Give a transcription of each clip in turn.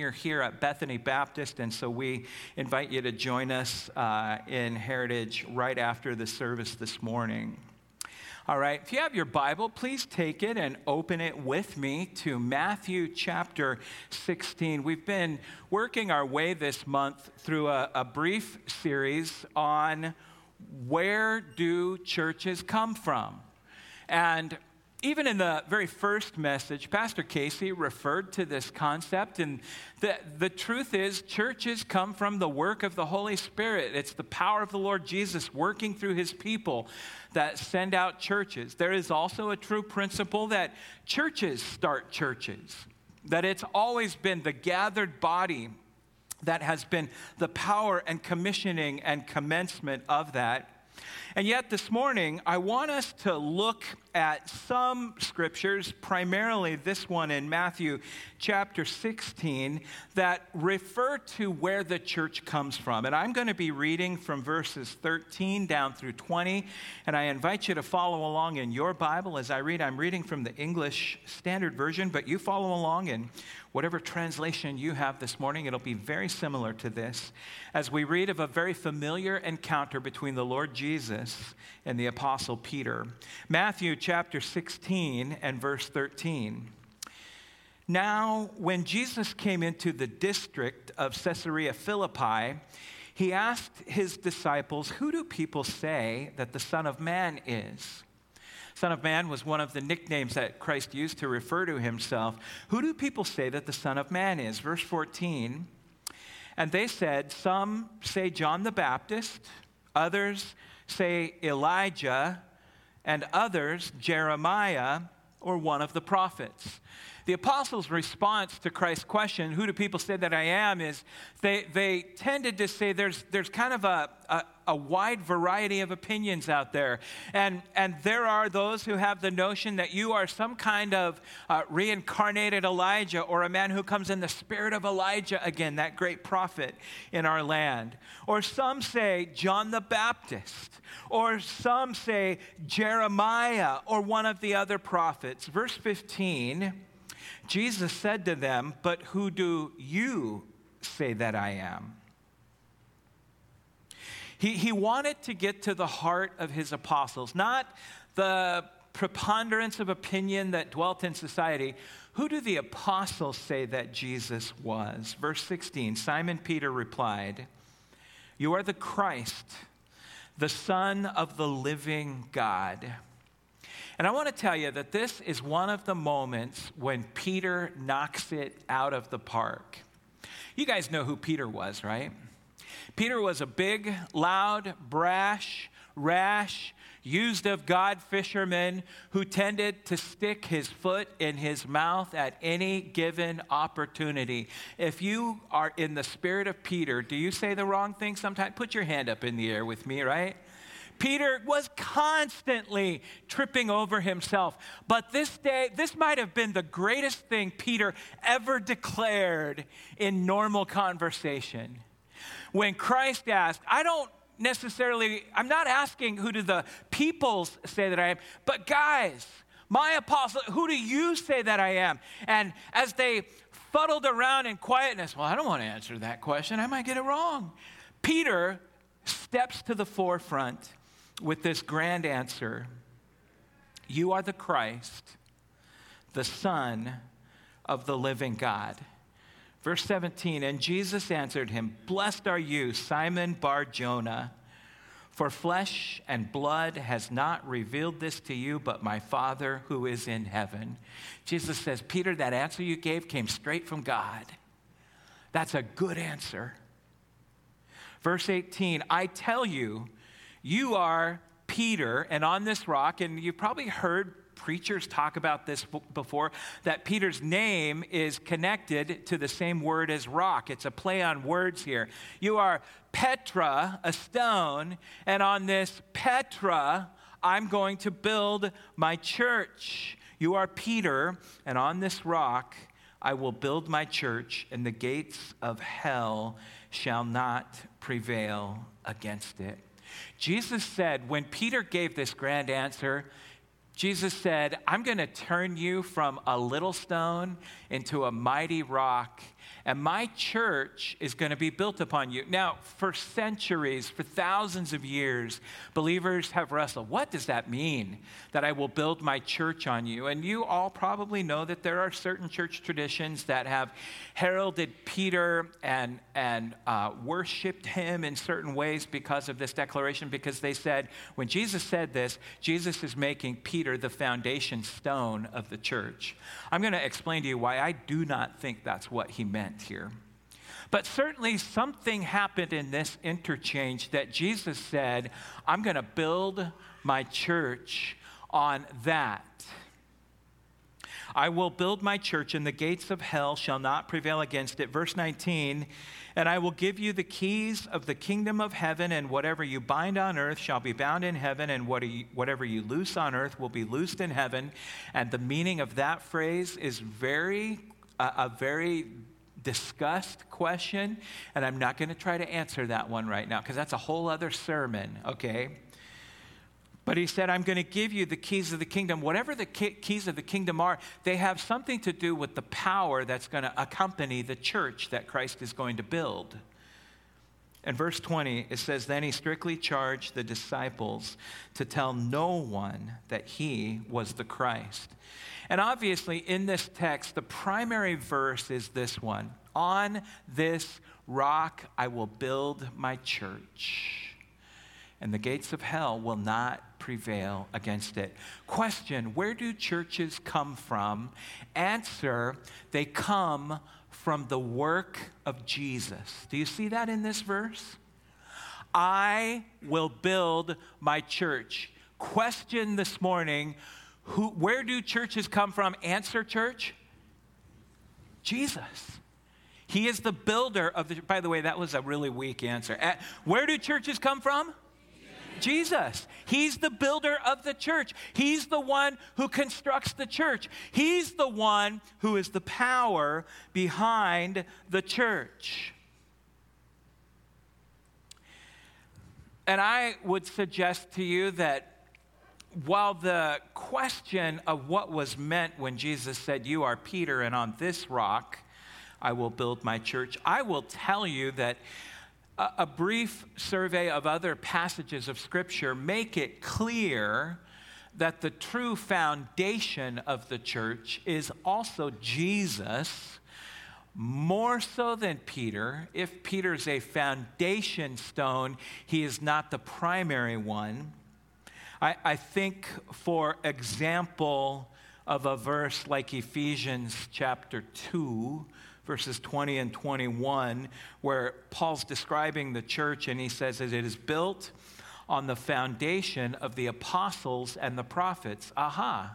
You're here at Bethany Baptist, and so we invite you to join us uh, in Heritage right after the service this morning. All right, if you have your Bible, please take it and open it with me to Matthew chapter 16. We've been working our way this month through a, a brief series on where do churches come from? And even in the very first message, Pastor Casey referred to this concept, and the, the truth is, churches come from the work of the Holy Spirit. It's the power of the Lord Jesus working through his people that send out churches. There is also a true principle that churches start churches, that it's always been the gathered body that has been the power and commissioning and commencement of that. And yet, this morning, I want us to look at some scriptures, primarily this one in Matthew chapter 16, that refer to where the church comes from. And I'm going to be reading from verses 13 down through 20. And I invite you to follow along in your Bible as I read. I'm reading from the English Standard Version, but you follow along in whatever translation you have this morning. It'll be very similar to this as we read of a very familiar encounter between the Lord Jesus and the Apostle Peter. Matthew chapter 16 and verse 13. Now, when Jesus came into the district of Caesarea Philippi, he asked his disciples, Who do people say that the Son of Man is? Son of Man was one of the nicknames that Christ used to refer to himself. Who do people say that the Son of Man is? Verse 14. And they said, Some say John the Baptist, others say Elijah, and others Jeremiah or one of the prophets. The apostles' response to Christ's question, Who do people say that I am? is they, they tended to say there's, there's kind of a, a, a wide variety of opinions out there. And, and there are those who have the notion that you are some kind of uh, reincarnated Elijah or a man who comes in the spirit of Elijah again, that great prophet in our land. Or some say John the Baptist. Or some say Jeremiah or one of the other prophets. Verse 15 Jesus said to them, But who do you say that I am? He, he wanted to get to the heart of his apostles, not the preponderance of opinion that dwelt in society. Who do the apostles say that Jesus was? Verse 16 Simon Peter replied, You are the Christ, the Son of the living God. And I want to tell you that this is one of the moments when Peter knocks it out of the park. You guys know who Peter was, right? Peter was a big, loud, brash, rash, used of God fisherman who tended to stick his foot in his mouth at any given opportunity. If you are in the spirit of Peter, do you say the wrong thing sometimes? Put your hand up in the air with me, right? Peter was constantly tripping over himself. But this day, this might have been the greatest thing Peter ever declared in normal conversation. When Christ asked, I don't necessarily, I'm not asking who do the peoples say that I am, but guys, my apostle, who do you say that I am? And as they fuddled around in quietness, well, I don't want to answer that question. I might get it wrong. Peter steps to the forefront with this grand answer You are the Christ, the Son of the living God. Verse 17, and Jesus answered him, Blessed are you, Simon Bar Jonah, for flesh and blood has not revealed this to you, but my Father who is in heaven. Jesus says, Peter, that answer you gave came straight from God. That's a good answer. Verse 18, I tell you, you are Peter, and on this rock, and you've probably heard preachers talk about this before, that Peter's name is connected to the same word as rock. It's a play on words here. You are Petra, a stone, and on this Petra, I'm going to build my church. You are Peter, and on this rock, I will build my church, and the gates of hell shall not prevail against it. Jesus said, when Peter gave this grand answer, Jesus said, I'm going to turn you from a little stone into a mighty rock. And my church is going to be built upon you. Now, for centuries, for thousands of years, believers have wrestled. What does that mean, that I will build my church on you? And you all probably know that there are certain church traditions that have heralded Peter and, and uh, worshiped him in certain ways because of this declaration, because they said, when Jesus said this, Jesus is making Peter the foundation stone of the church. I'm going to explain to you why I do not think that's what he meant here. But certainly something happened in this interchange that Jesus said, I'm going to build my church on that. I will build my church, and the gates of hell shall not prevail against it. Verse 19, and I will give you the keys of the kingdom of heaven, and whatever you bind on earth shall be bound in heaven, and whatever you loose on earth will be loosed in heaven. And the meaning of that phrase is very, a very discussed question, and I'm not going to try to answer that one right now because that's a whole other sermon, okay? But he said, I'm going to give you the keys of the kingdom. Whatever the keys of the kingdom are, they have something to do with the power that's going to accompany the church that Christ is going to build. In verse 20, it says, Then he strictly charged the disciples to tell no one that he was the Christ. And obviously, in this text, the primary verse is this one On this rock I will build my church, and the gates of hell will not prevail against it. Question Where do churches come from? Answer They come from the work of Jesus. Do you see that in this verse? I will build my church. Question this morning who, where do churches come from? Answer, church? Jesus. He is the builder of the. By the way, that was a really weak answer. At, where do churches come from? Jesus. He's the builder of the church. He's the one who constructs the church. He's the one who is the power behind the church. And I would suggest to you that while the question of what was meant when Jesus said, You are Peter, and on this rock I will build my church, I will tell you that a, brief survey of other passages of Scripture make it clear that the true foundation of the church is also Jesus, more so than Peter. If Peter's a foundation stone, he is not the primary one. I, I think, for example, of a verse like Ephesians chapter 2, verses 20 and 21, where Paul's describing the church and he says that it is built on the foundation of the apostles and the prophets. Aha.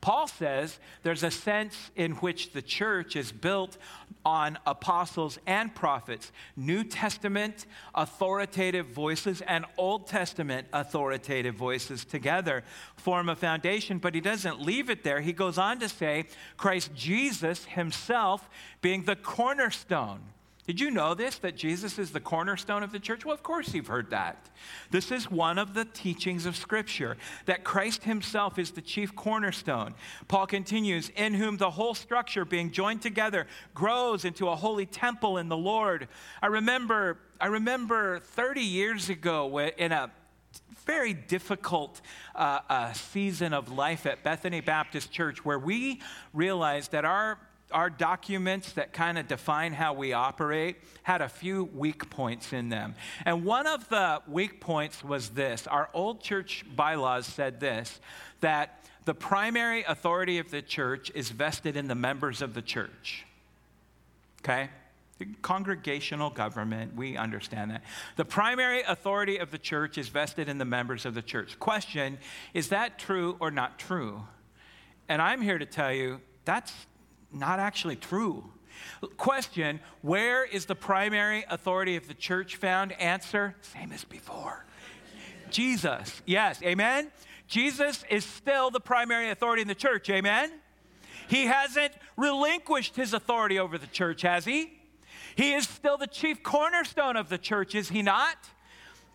Paul says there's a sense in which the church is built on apostles and prophets, New Testament authoritative voices and Old Testament authoritative voices together form a foundation, but he doesn't leave it there. He goes on to say Christ Jesus himself being the cornerstone did you know this, that Jesus is the cornerstone of the church? Well, of course you've heard that. This is one of the teachings of Scripture, that Christ himself is the chief cornerstone. Paul continues, in whom the whole structure being joined together grows into a holy temple in the Lord. I remember, I remember 30 years ago in a very difficult uh, uh, season of life at Bethany Baptist Church where we realized that our our documents that kind of define how we operate had a few weak points in them. And one of the weak points was this our old church bylaws said this that the primary authority of the church is vested in the members of the church. Okay? The congregational government, we understand that. The primary authority of the church is vested in the members of the church. Question is that true or not true? And I'm here to tell you that's not actually true. Question Where is the primary authority of the church found? Answer Same as before. Jesus. Yes. Amen. Jesus is still the primary authority in the church. Amen. He hasn't relinquished his authority over the church, has he? He is still the chief cornerstone of the church, is he not?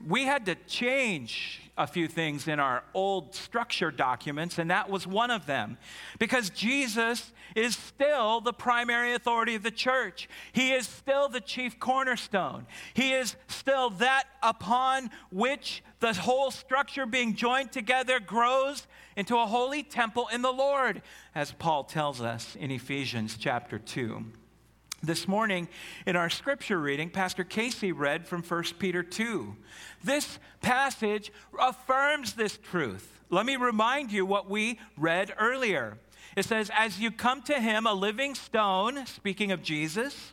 We had to change a few things in our old structure documents, and that was one of them. Because Jesus is still the primary authority of the church, He is still the chief cornerstone. He is still that upon which the whole structure being joined together grows into a holy temple in the Lord, as Paul tells us in Ephesians chapter 2. This morning in our scripture reading, Pastor Casey read from 1 Peter 2. This passage affirms this truth. Let me remind you what we read earlier. It says, As you come to him, a living stone, speaking of Jesus,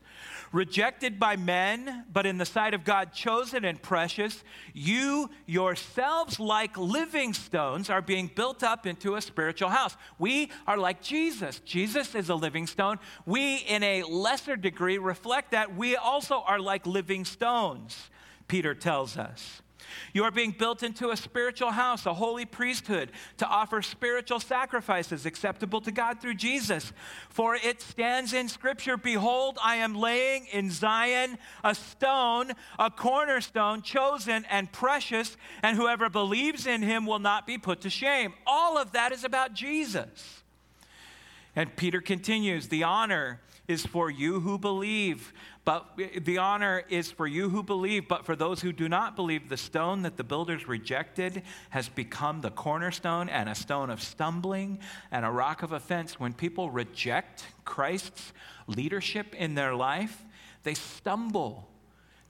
rejected by men, but in the sight of God chosen and precious, you yourselves, like living stones, are being built up into a spiritual house. We are like Jesus. Jesus is a living stone. We, in a lesser degree, reflect that. We also are like living stones, Peter tells us. You are being built into a spiritual house, a holy priesthood, to offer spiritual sacrifices acceptable to God through Jesus. For it stands in Scripture Behold, I am laying in Zion a stone, a cornerstone, chosen and precious, and whoever believes in him will not be put to shame. All of that is about Jesus. And Peter continues the honor is for you who believe. But the honor is for you who believe, but for those who do not believe, the stone that the builders rejected has become the cornerstone and a stone of stumbling and a rock of offense. When people reject Christ's leadership in their life, they stumble,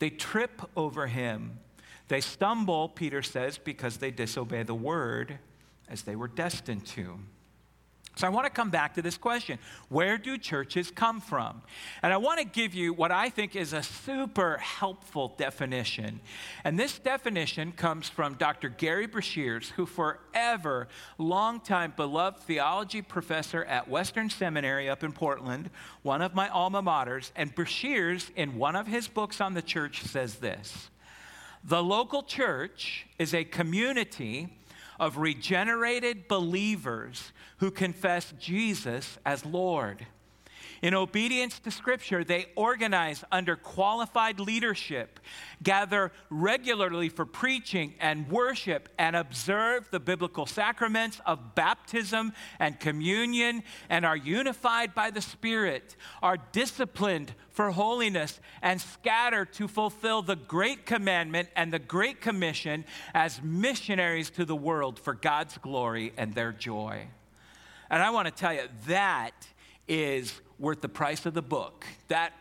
they trip over him. They stumble, Peter says, because they disobey the word as they were destined to. So I want to come back to this question Where do churches come from? And I want to give you what I think is a super helpful definition. And this definition comes from Dr. Gary Breshears, who forever, longtime beloved theology professor at Western Seminary up in Portland, one of my alma maters. And Breshears, in one of his books on the church, says this The local church is a community of regenerated believers who confess Jesus as Lord. In obedience to Scripture, they organize under qualified leadership, gather regularly for preaching and worship, and observe the biblical sacraments of baptism and communion, and are unified by the Spirit, are disciplined for holiness, and scatter to fulfill the great commandment and the great commission as missionaries to the world for God's glory and their joy. And I want to tell you, that is worth the price of the book. That,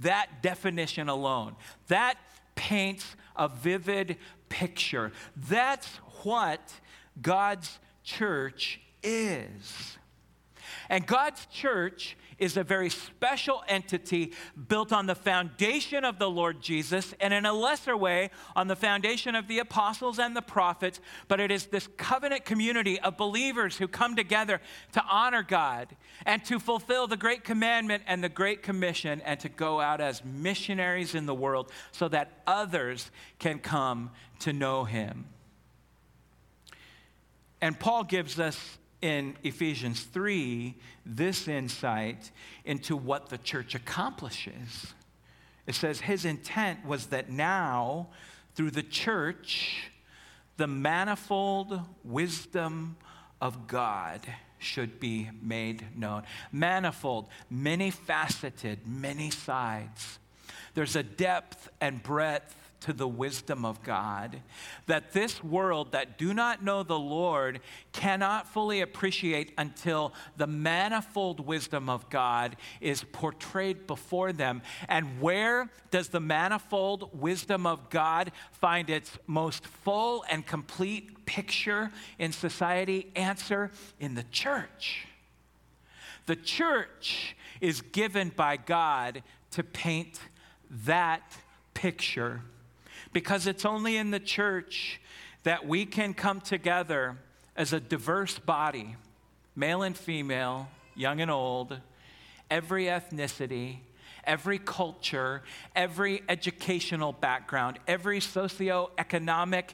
that definition alone, that paints a vivid picture. That's what God's church is. And God's church is a very special entity built on the foundation of the Lord Jesus and in a lesser way on the foundation of the apostles and the prophets. But it is this covenant community of believers who come together to honor God and to fulfill the great commandment and the great commission and to go out as missionaries in the world so that others can come to know Him. And Paul gives us in Ephesians 3 this insight into what the church accomplishes. It says his intent was that now, through the church, the manifold wisdom of God should be made known. Manifold, many faceted, many sides. There's a depth and breadth to the wisdom of God. That this world that do not know the Lord cannot fully appreciate until the manifold wisdom of God is portrayed before them. And where does the manifold wisdom of God find its most full and complete picture in society? Answer in the church. The church is given by God to paint that picture because it's only in the church that we can come together as a diverse body, male and female, young and old, every ethnicity, every culture, every educational background, every socioeconomic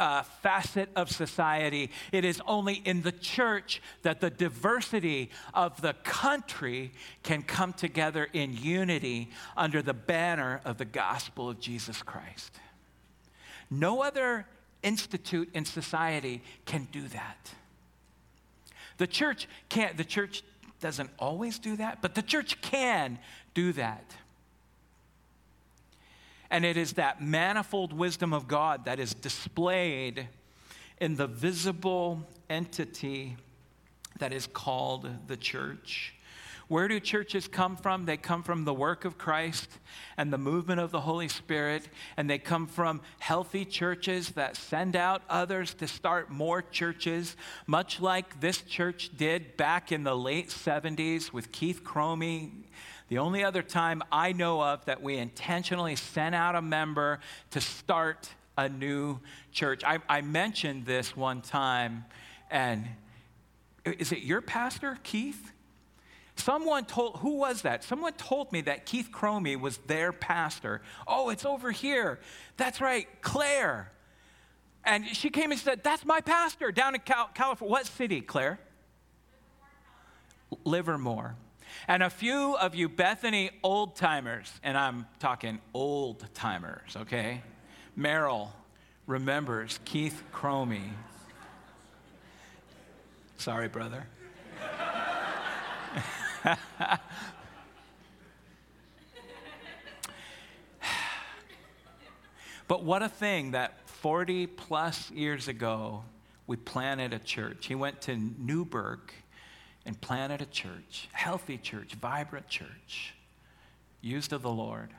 uh, facet of society. It is only in the church that the diversity of the country can come together in unity under the banner of the gospel of Jesus Christ. No other institute in society can do that. The church can't, the church doesn't always do that, but the church can do that. And it is that manifold wisdom of God that is displayed in the visible entity that is called the church. Where do churches come from? They come from the work of Christ and the movement of the Holy Spirit, and they come from healthy churches that send out others to start more churches, much like this church did back in the late 70s with Keith Cromie. The only other time I know of that we intentionally sent out a member to start a new church. I, I mentioned this one time, and is it your pastor, Keith? Someone told, who was that? Someone told me that Keith Cromie was their pastor. Oh, it's over here. That's right, Claire. And she came and said, That's my pastor down in Cal- California. What city, Claire? Livermore. And a few of you Bethany old timers, and I'm talking old timers, okay? Merrill remembers Keith Cromie. Sorry, brother. but what a thing that 40 plus years ago, we planted a church. He went to Newberg and planted a church, healthy church, vibrant church, used of the Lord.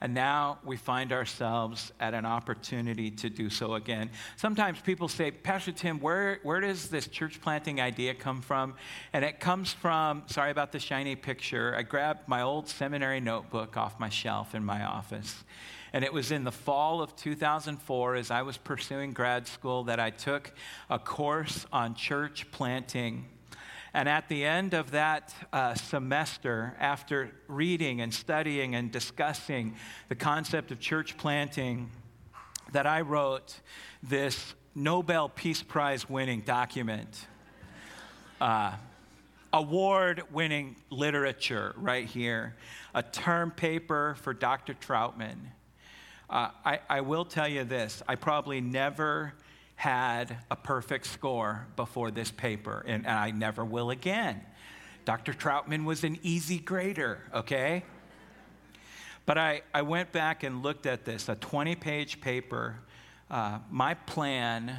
And now we find ourselves at an opportunity to do so again. Sometimes people say, Pastor Tim, where, where does this church planting idea come from? And it comes from, sorry about the shiny picture, I grabbed my old seminary notebook off my shelf in my office. And it was in the fall of 2004, as I was pursuing grad school, that I took a course on church planting. And at the end of that uh, semester, after reading and studying and discussing the concept of church planting, that I wrote this Nobel Peace Prize winning document. Uh, award winning literature right here, a term paper for Dr. Troutman. Uh, I, I will tell you this I probably never had a perfect score before this paper, and, and I never will again. Dr. Troutman was an easy grader, okay? But I, I went back and looked at this, a 20 page paper. Uh, my plan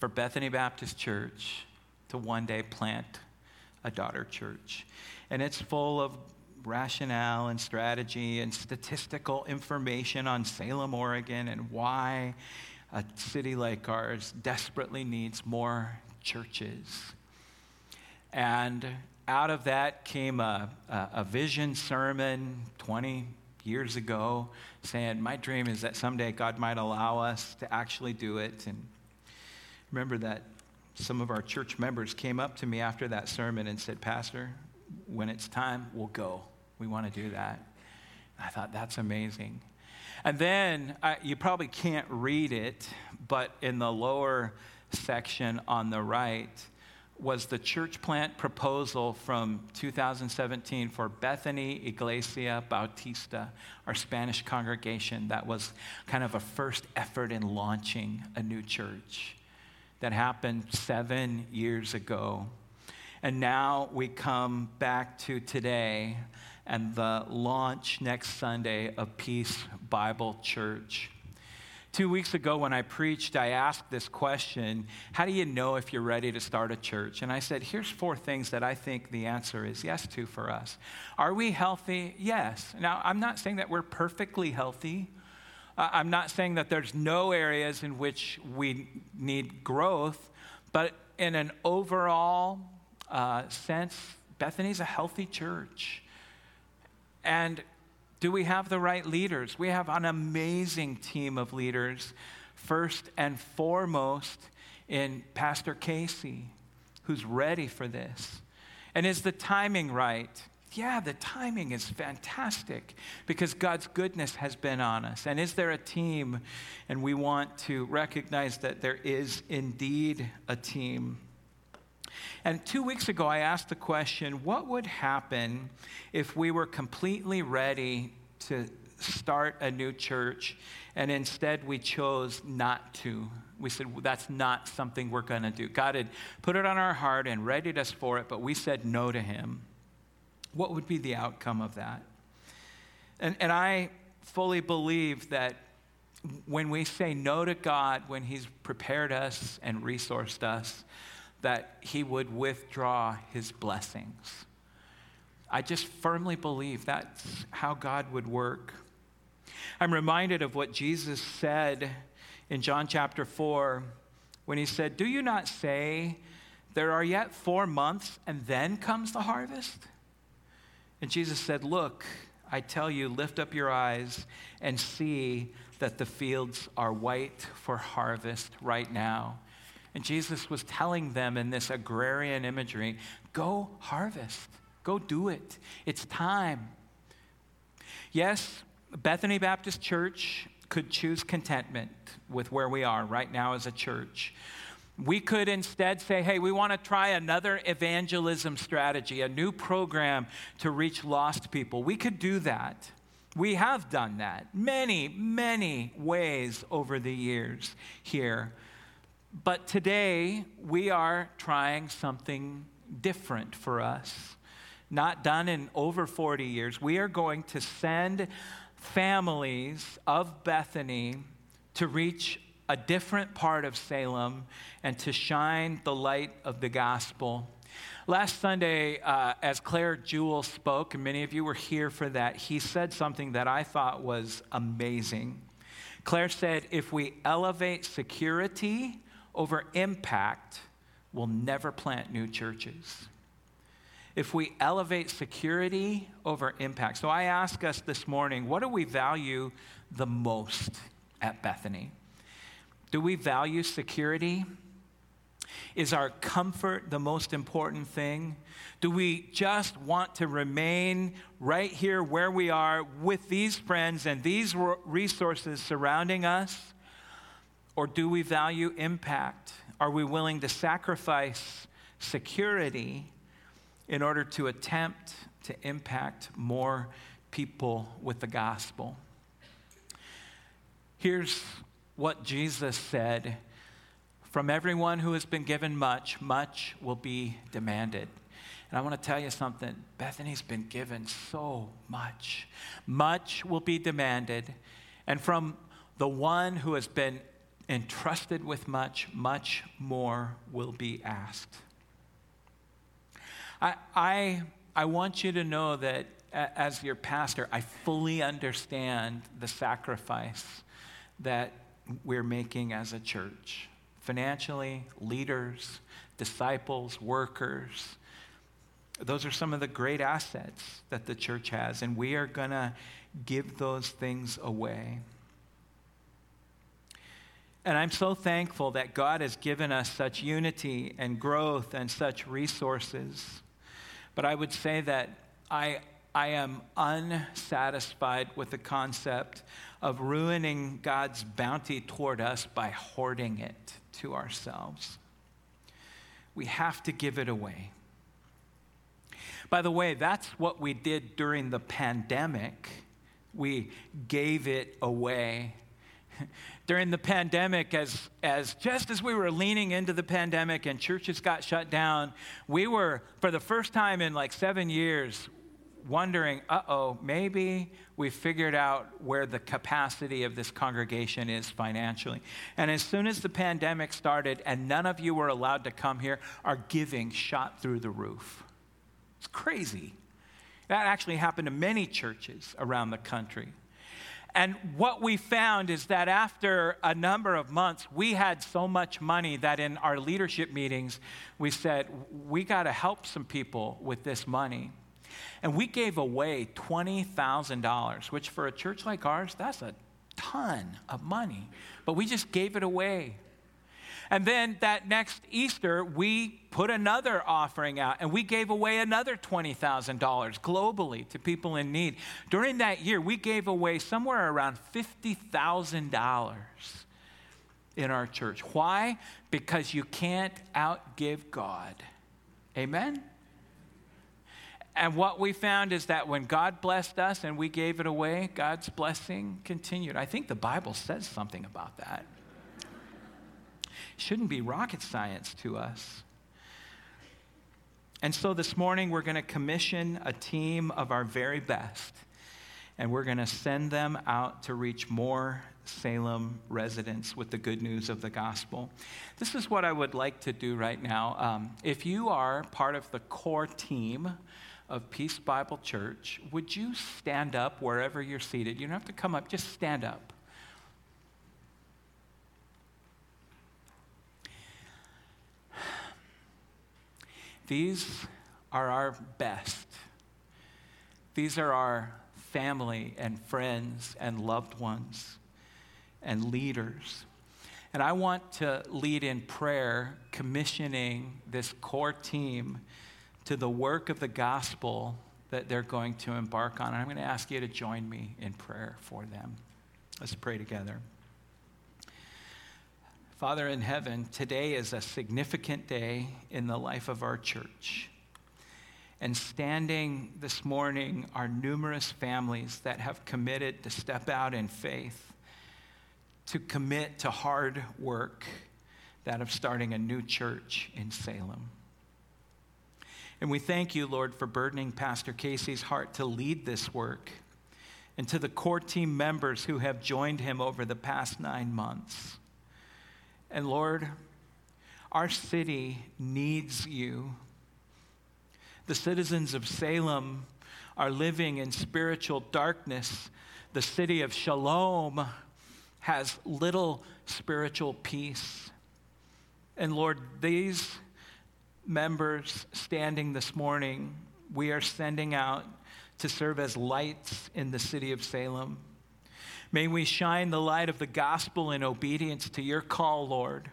for Bethany Baptist Church to one day plant a daughter church. And it's full of rationale and strategy and statistical information on Salem, Oregon, and why a city like ours desperately needs more churches. And out of that came a, a, a, vision sermon 20 years ago saying, My dream is that someday God might allow us to actually do it. And remember that some of our church members came up to me after that sermon and said, Pastor, when it's time, we'll go. We want to do that. I thought, that's amazing. And then uh, you probably can't read it, but in the lower section on the right was the church plant proposal from 2017 for Bethany Iglesia Bautista, our Spanish congregation. That was kind of a first effort in launching a new church that happened seven years ago. And now we come back to today and the launch next Sunday of Peace Bible Church. Two weeks ago, when I preached, I asked this question How do you know if you're ready to start a church? And I said, Here's four things that I think the answer is yes to for us. Are we healthy? Yes. Now, I'm not saying that we're perfectly healthy. I'm not saying that there's no areas in which we need growth, but in an overall uh, sense, Bethany's a healthy church. And do we have the right leaders? We have an amazing team of leaders, first and foremost in Pastor Casey, who's ready for this. And is the timing right? Yeah, the timing is fantastic because God's goodness has been on us. And is there a team? And we want to recognize that there is indeed a team. And two weeks ago, I asked the question what would happen if we were completely ready to start a new church, and instead we chose not to. We said, that's not something we're going to do. God had put it on our heart and readied us for it, but we said no to Him. What would be the outcome of that? And, and I fully believe that when we say no to God, when He's prepared us and resourced us, that He would withdraw His blessings. I just firmly believe that's how God would work. I'm reminded of what Jesus said in John chapter 4 when he said, Do you not say, There are yet four months and then comes the harvest? And Jesus said, Look, I tell you, lift up your eyes and see that the fields are white for harvest right now. And Jesus was telling them in this agrarian imagery go harvest. Go do it. It's time. Yes, Bethany Baptist Church could choose contentment with where we are right now as a church. We could instead say, hey, we want to try another evangelism strategy, a new program to reach lost people. We could do that. We have done that many, many ways over the years here. But today, we are trying something different for us not done in over 40 years. We are going to send families of Bethany to reach a different part of Salem and to shine the light of the gospel. Last Sunday, uh, as Claire Jewell spoke, and many of you were here for that, he said something that I thought was amazing. Claire said, If we elevate security over impact, we'll never plant new churches if we elevate security over impact. So I ask us this morning what do we value the most at Bethany? Do we value security? Is our comfort the most important thing? Do we just want to remain right here where we are with these friends and these resources surrounding us? Or do we value impact? Are we willing to sacrifice security in order to attempt to impact more people with the gospel. Here's what Jesus said From everyone who has been given much, much will be demanded. And I want to tell you something Bethany's been given so much. Much will be demanded. And from the one who has been entrusted with much, much more will be asked. I, I, I want you to know that as your pastor, I fully understand the sacrifice that we're making as a church financially, leaders, disciples, workers. Those are some of the great assets that the church has, and we are going to give those things away. And I'm so thankful that God has given us such unity and growth and such resources. But I would say that I, I am unsatisfied with the concept of ruining God's bounty toward us by hoarding it to ourselves. We have to give it away. By the way, that's what we did during the pandemic. We gave it away during the pandemic, as, as just as we were leaning into the pandemic and churches got shut down, we were, for the first time in like seven years, wondering, uh oh, maybe we figured out where the capacity of this congregation is financially. And as soon as the pandemic started and none of you were allowed to come here, our giving shot through the roof. It's crazy. That actually happened to many churches around the country. And what we found is that after a number of months, we had so much money that in our leadership meetings, we said, we got to help some people with this money. And we gave away $20,000, which for a church like ours, that's a ton of money. But we just gave it away. And then that next Easter, we put another offering out and we gave away another $20,000 globally to people in need. During that year, we gave away somewhere around $50,000 in our church. Why? Because you can't outgive God. Amen? and what we found is that when God blessed us and we gave it away, God's blessing continued. I think the Bible says something about that. Shouldn't be rocket science to us. And so this morning, we're going to commission a team of our very best, and we're going to send them out to reach more Salem residents with the good news of the gospel. This is what I would like to do right now. Um, if you are part of the core team of Peace Bible Church, would you stand up wherever you're seated? You don't have to come up, just stand up. These are our best. These are our family and friends and loved ones and leaders. And I want to lead in prayer, commissioning this core team to the work of the gospel that they're going to embark on. And I'm going to ask you to join me in prayer for them. Let's pray together. Father in heaven, today is a significant day in the life of our church. And standing this morning are numerous families that have committed to step out in faith, to commit to hard work, that of starting a new church in Salem. And we thank you, Lord, for burdening Pastor Casey's heart to lead this work, and to the core team members who have joined him over the past nine months. And Lord, our city needs you. The citizens of Salem are living in spiritual darkness. The city of Shalom has little spiritual peace. And Lord, these members standing this morning, we are sending out to serve as lights in the city of Salem. May we shine the light of the gospel in obedience to your call, Lord.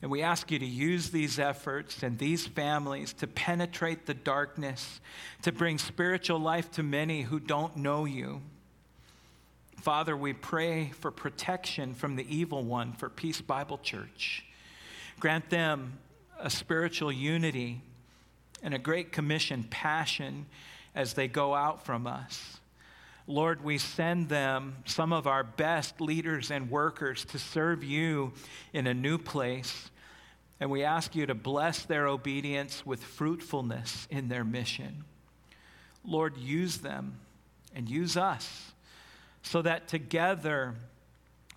And we ask you to use these efforts and these families to penetrate the darkness, to bring spiritual life to many who don't know you. Father, we pray for protection from the evil one for Peace Bible Church. Grant them a spiritual unity and a great commission passion as they go out from us. Lord, we send them, some of our best leaders and workers, to serve you in a new place. And we ask you to bless their obedience with fruitfulness in their mission. Lord, use them and use us so that together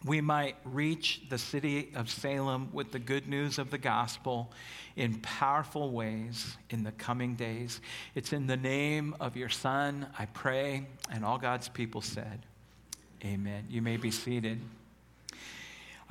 we might reach the city of Salem with the good news of the gospel in powerful ways in the coming days. It's in the name of your Son, I pray, and all God's people said, Amen. You may be seated.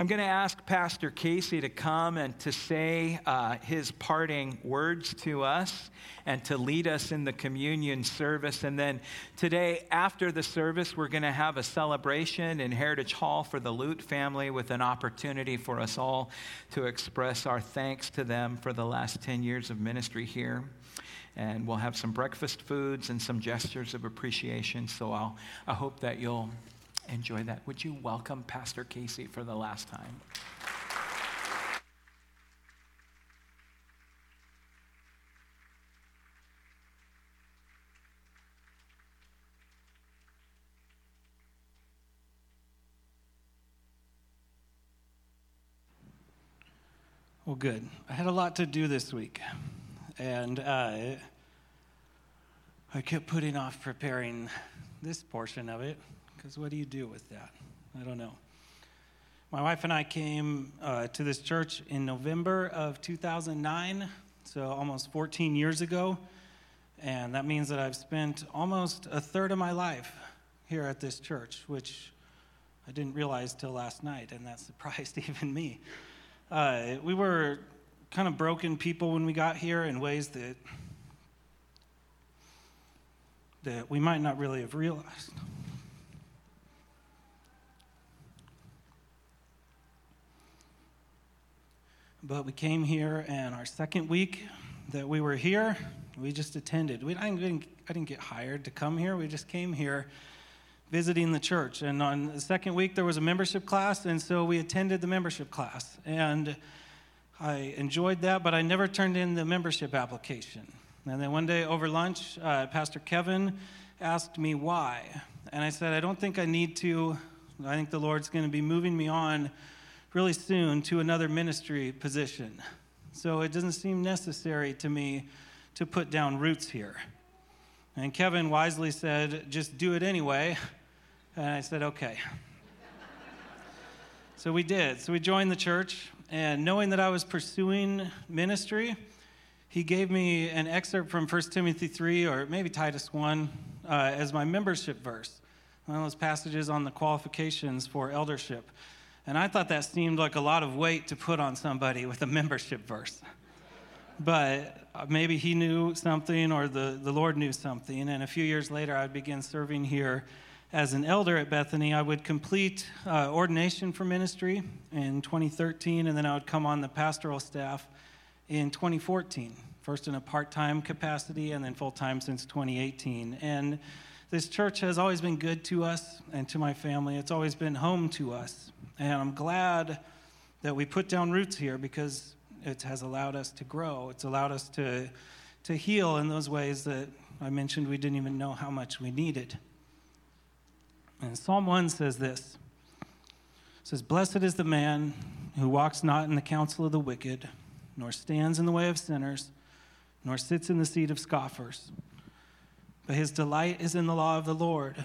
I'm going to ask Pastor Casey to come and to say uh, his parting words to us and to lead us in the communion service. And then today, after the service, we're going to have a celebration in Heritage Hall for the Lute family with an opportunity for us all to express our thanks to them for the last 10 years of ministry here and we'll have some breakfast foods and some gestures of appreciation. So I'll, I hope that you'll enjoy that. Would you welcome Pastor Casey for the last time? Well, good. I had a lot to do this week, and uh, I kept putting off preparing this portion of it because what do you do with that? I don't know. My wife and I came uh, to this church in November of 2009, so almost 14 years ago. And that means that I've spent almost a third of my life here at this church, which I didn't realize till last night, and that surprised even me. Uh, we were kind of broken people when we got here in ways that that we might not really have realized. But we came here, and our second week that we were here, we just attended. We, I, didn't, I didn't get hired to come here, we just came here visiting the church. And on the second week, there was a membership class, and so we attended the membership class. And I enjoyed that, but I never turned in the membership application. And then one day over lunch, uh, Pastor Kevin asked me why. And I said, I don't think I need to. I think the Lord's going to be moving me on really soon to another ministry position. So it doesn't seem necessary to me to put down roots here. And Kevin wisely said, just do it anyway. And I said, okay. so we did. So we joined the church, and knowing that I was pursuing ministry, he gave me an excerpt from 1 Timothy 3 or maybe Titus 1 uh, as my membership verse, one of those passages on the qualifications for eldership. And I thought that seemed like a lot of weight to put on somebody with a membership verse. But maybe he knew something or the, the Lord knew something. And a few years later, I'd begin serving here as an elder at Bethany. I would complete uh, ordination for ministry in 2013, and then I would come on the pastoral staff in 2014, first in a part time capacity and then full time since 2018. And this church has always been good to us and to my family. It's always been home to us. And I'm glad that we put down roots here because it has allowed us to grow. It's allowed us to, to heal in those ways that I mentioned we didn't even know how much we needed. And Psalm 1 says this it says, Blessed is the man who walks not in the counsel of the wicked, nor stands in the way of sinners, nor sits in the seat of scoffers. But his delight is in the law of the Lord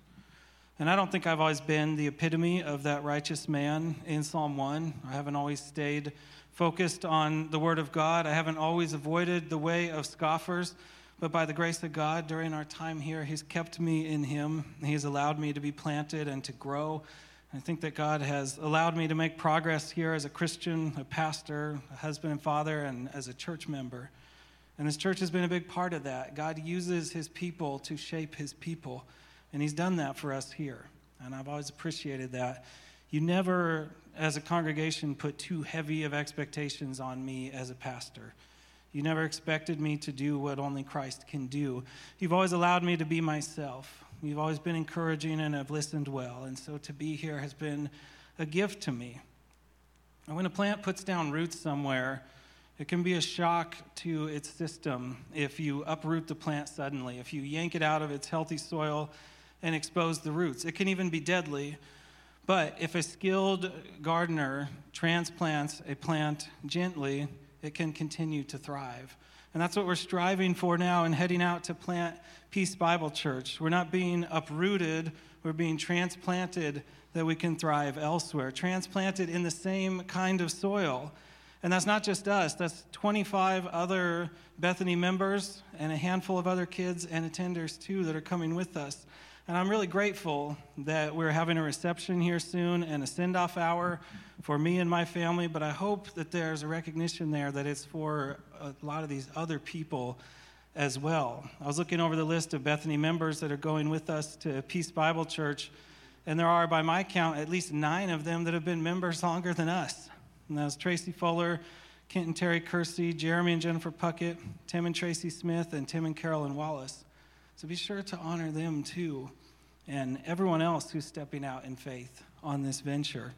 And I don't think I've always been the epitome of that righteous man in Psalm 1. I haven't always stayed focused on the Word of God. I haven't always avoided the way of scoffers, but by the grace of God, during our time here, He's kept me in Him. He's allowed me to be planted and to grow. I think that God has allowed me to make progress here as a Christian, a pastor, a husband and father, and as a church member. And this church has been a big part of that. God uses His people to shape His people, and He's done that for us here. And I've always appreciated that. You never as a congregation, put too heavy of expectations on me as a pastor. You never expected me to do what only Christ can do. You've always allowed me to be myself. You've always been encouraging and have listened well. And so to be here has been a gift to me. And when a plant puts down roots somewhere, it can be a shock to its system if you uproot the plant suddenly, if you yank it out of its healthy soil and expose the roots. It can even be deadly but if a skilled gardener transplants a plant gently, it can continue to thrive. And that's what we're striving for now and heading out to plant Peace Bible Church. We're not being uprooted, we're being transplanted that we can thrive elsewhere, transplanted in the same kind of soil. And that's not just us, that's 25 other Bethany members and a handful of other kids and attenders too that are coming with us. And I'm really grateful that we're having a reception here soon and a send off hour for me and my family. But I hope that there's a recognition there that it's for a lot of these other people as well. I was looking over the list of Bethany members that are going with us to Peace Bible Church, and there are, by my count, at least nine of them that have been members longer than us. And that's Tracy Fuller, Kent and Terry Kersey, Jeremy and Jennifer Puckett, Tim and Tracy Smith, and Tim and Carolyn Wallace. So be sure to honor them too and everyone else who's stepping out in faith on this venture.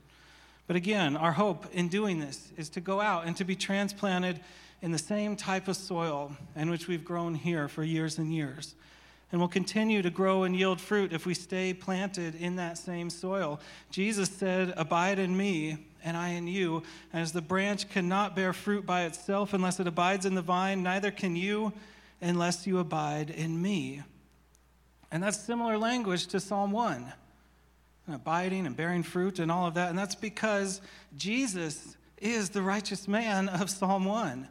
But again, our hope in doing this is to go out and to be transplanted in the same type of soil in which we've grown here for years and years. And we'll continue to grow and yield fruit if we stay planted in that same soil. Jesus said, Abide in me, and I in you. As the branch cannot bear fruit by itself unless it abides in the vine, neither can you unless you abide in me. And that's similar language to Psalm 1 abiding and bearing fruit and all of that. And that's because Jesus is the righteous man of Psalm 1.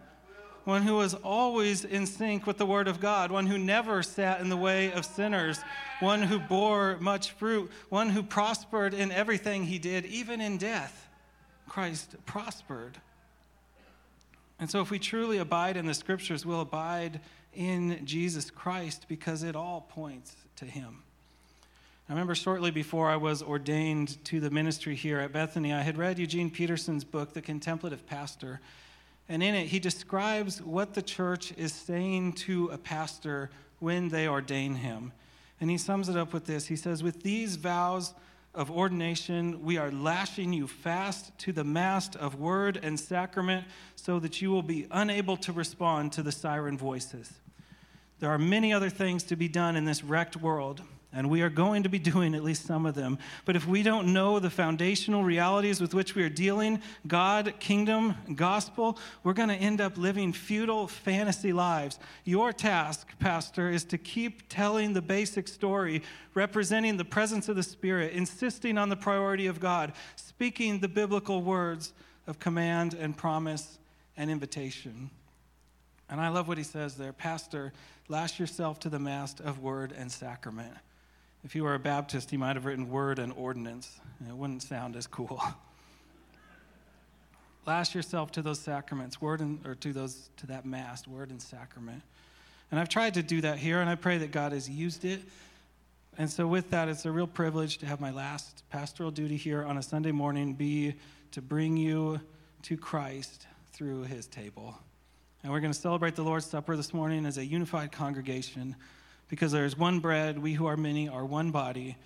One who was always in sync with the Word of God, one who never sat in the way of sinners, one who bore much fruit, one who prospered in everything he did, even in death. Christ prospered. And so, if we truly abide in the Scriptures, we'll abide in Jesus Christ because it all points to him. I remember shortly before I was ordained to the ministry here at Bethany, I had read Eugene Peterson's book, The Contemplative Pastor. And in it, he describes what the church is saying to a pastor when they ordain him. And he sums it up with this He says, With these vows of ordination, we are lashing you fast to the mast of word and sacrament so that you will be unable to respond to the siren voices. There are many other things to be done in this wrecked world, and we are going to be doing at least some of them. But if we don't know the foundational realities with which we are dealing God, kingdom, gospel we're going to end up living futile fantasy lives. Your task, Pastor, is to keep telling the basic story, representing the presence of the Spirit, insisting on the priority of God, speaking the biblical words of command and promise and invitation. And I love what he says there Pastor, lash yourself to the mast of word and sacrament. If you were a Baptist, he might have written word and ordinance, and it wouldn't sound as cool. Lash yourself to those sacraments, word and, or to those to that mast, word and sacrament. And I've tried to do that here, and I pray that God has used it. And so, with that, it's a real privilege to have my last pastoral duty here on a Sunday morning be to bring you to Christ through his table. And we're going to celebrate the Lord's Supper this morning as a unified congregation because there is one bread, we who are many are one body,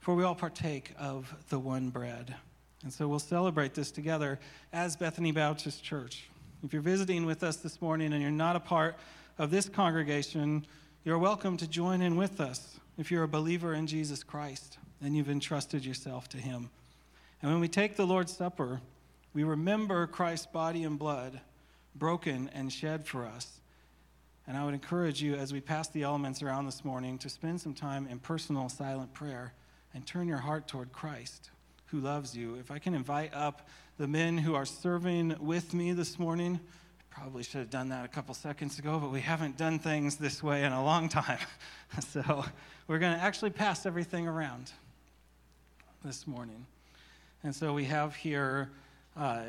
for we all partake of the one bread. And so we'll celebrate this together as Bethany Baptist Church. If you're visiting with us this morning and you're not a part of this congregation, you're welcome to join in with us if you're a believer in Jesus Christ and you've entrusted yourself to Him. And when we take the Lord's Supper, we remember Christ's body and blood broken and shed for us and I would encourage you as we pass the elements around this morning to spend some time in personal silent prayer and turn your heart toward Christ who loves you. If I can invite up the men who are serving with me this morning, I probably should have done that a couple seconds ago, but we haven't done things this way in a long time. so we're going to actually pass everything around this morning. And so we have here uh,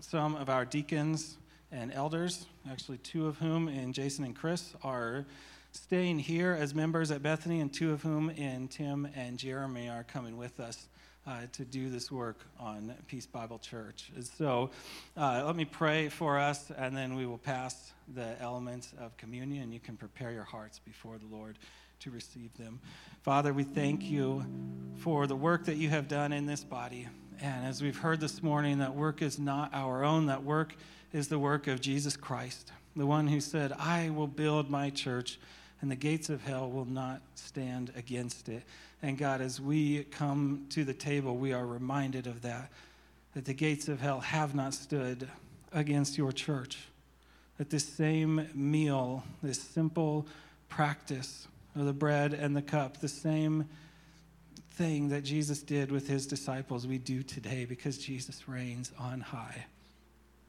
some of our deacons and elders, actually, two of whom, in Jason and Chris, are staying here as members at Bethany, and two of whom, in Tim and Jeremy, are coming with us. Uh, to do this work on Peace Bible Church. So uh, let me pray for us, and then we will pass the elements of communion. and You can prepare your hearts before the Lord to receive them. Father, we thank you for the work that you have done in this body. And as we've heard this morning, that work is not our own, that work is the work of Jesus Christ, the one who said, I will build my church, and the gates of hell will not stand against it. And God, as we come to the table, we are reminded of that, that the gates of hell have not stood against your church. That this same meal, this simple practice of the bread and the cup, the same thing that Jesus did with his disciples, we do today because Jesus reigns on high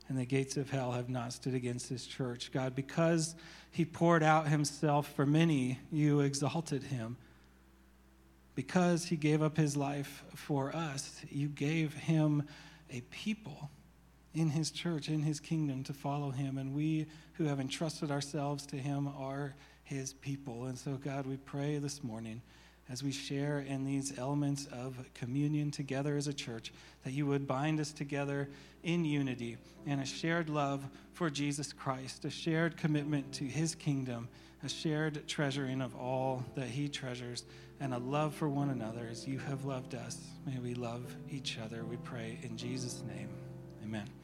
and the gates of hell have not stood against his church. God, because he poured out himself for many, you exalted him. Because he gave up his life for us, you gave him a people in his church, in his kingdom to follow him. And we who have entrusted ourselves to him are his people. And so, God, we pray this morning as we share in these elements of communion together as a church, that you would bind us together in unity and a shared love for Jesus Christ, a shared commitment to his kingdom, a shared treasuring of all that he treasures, and a love for one another as you have loved us. May we love each other, we pray in Jesus' name. Amen.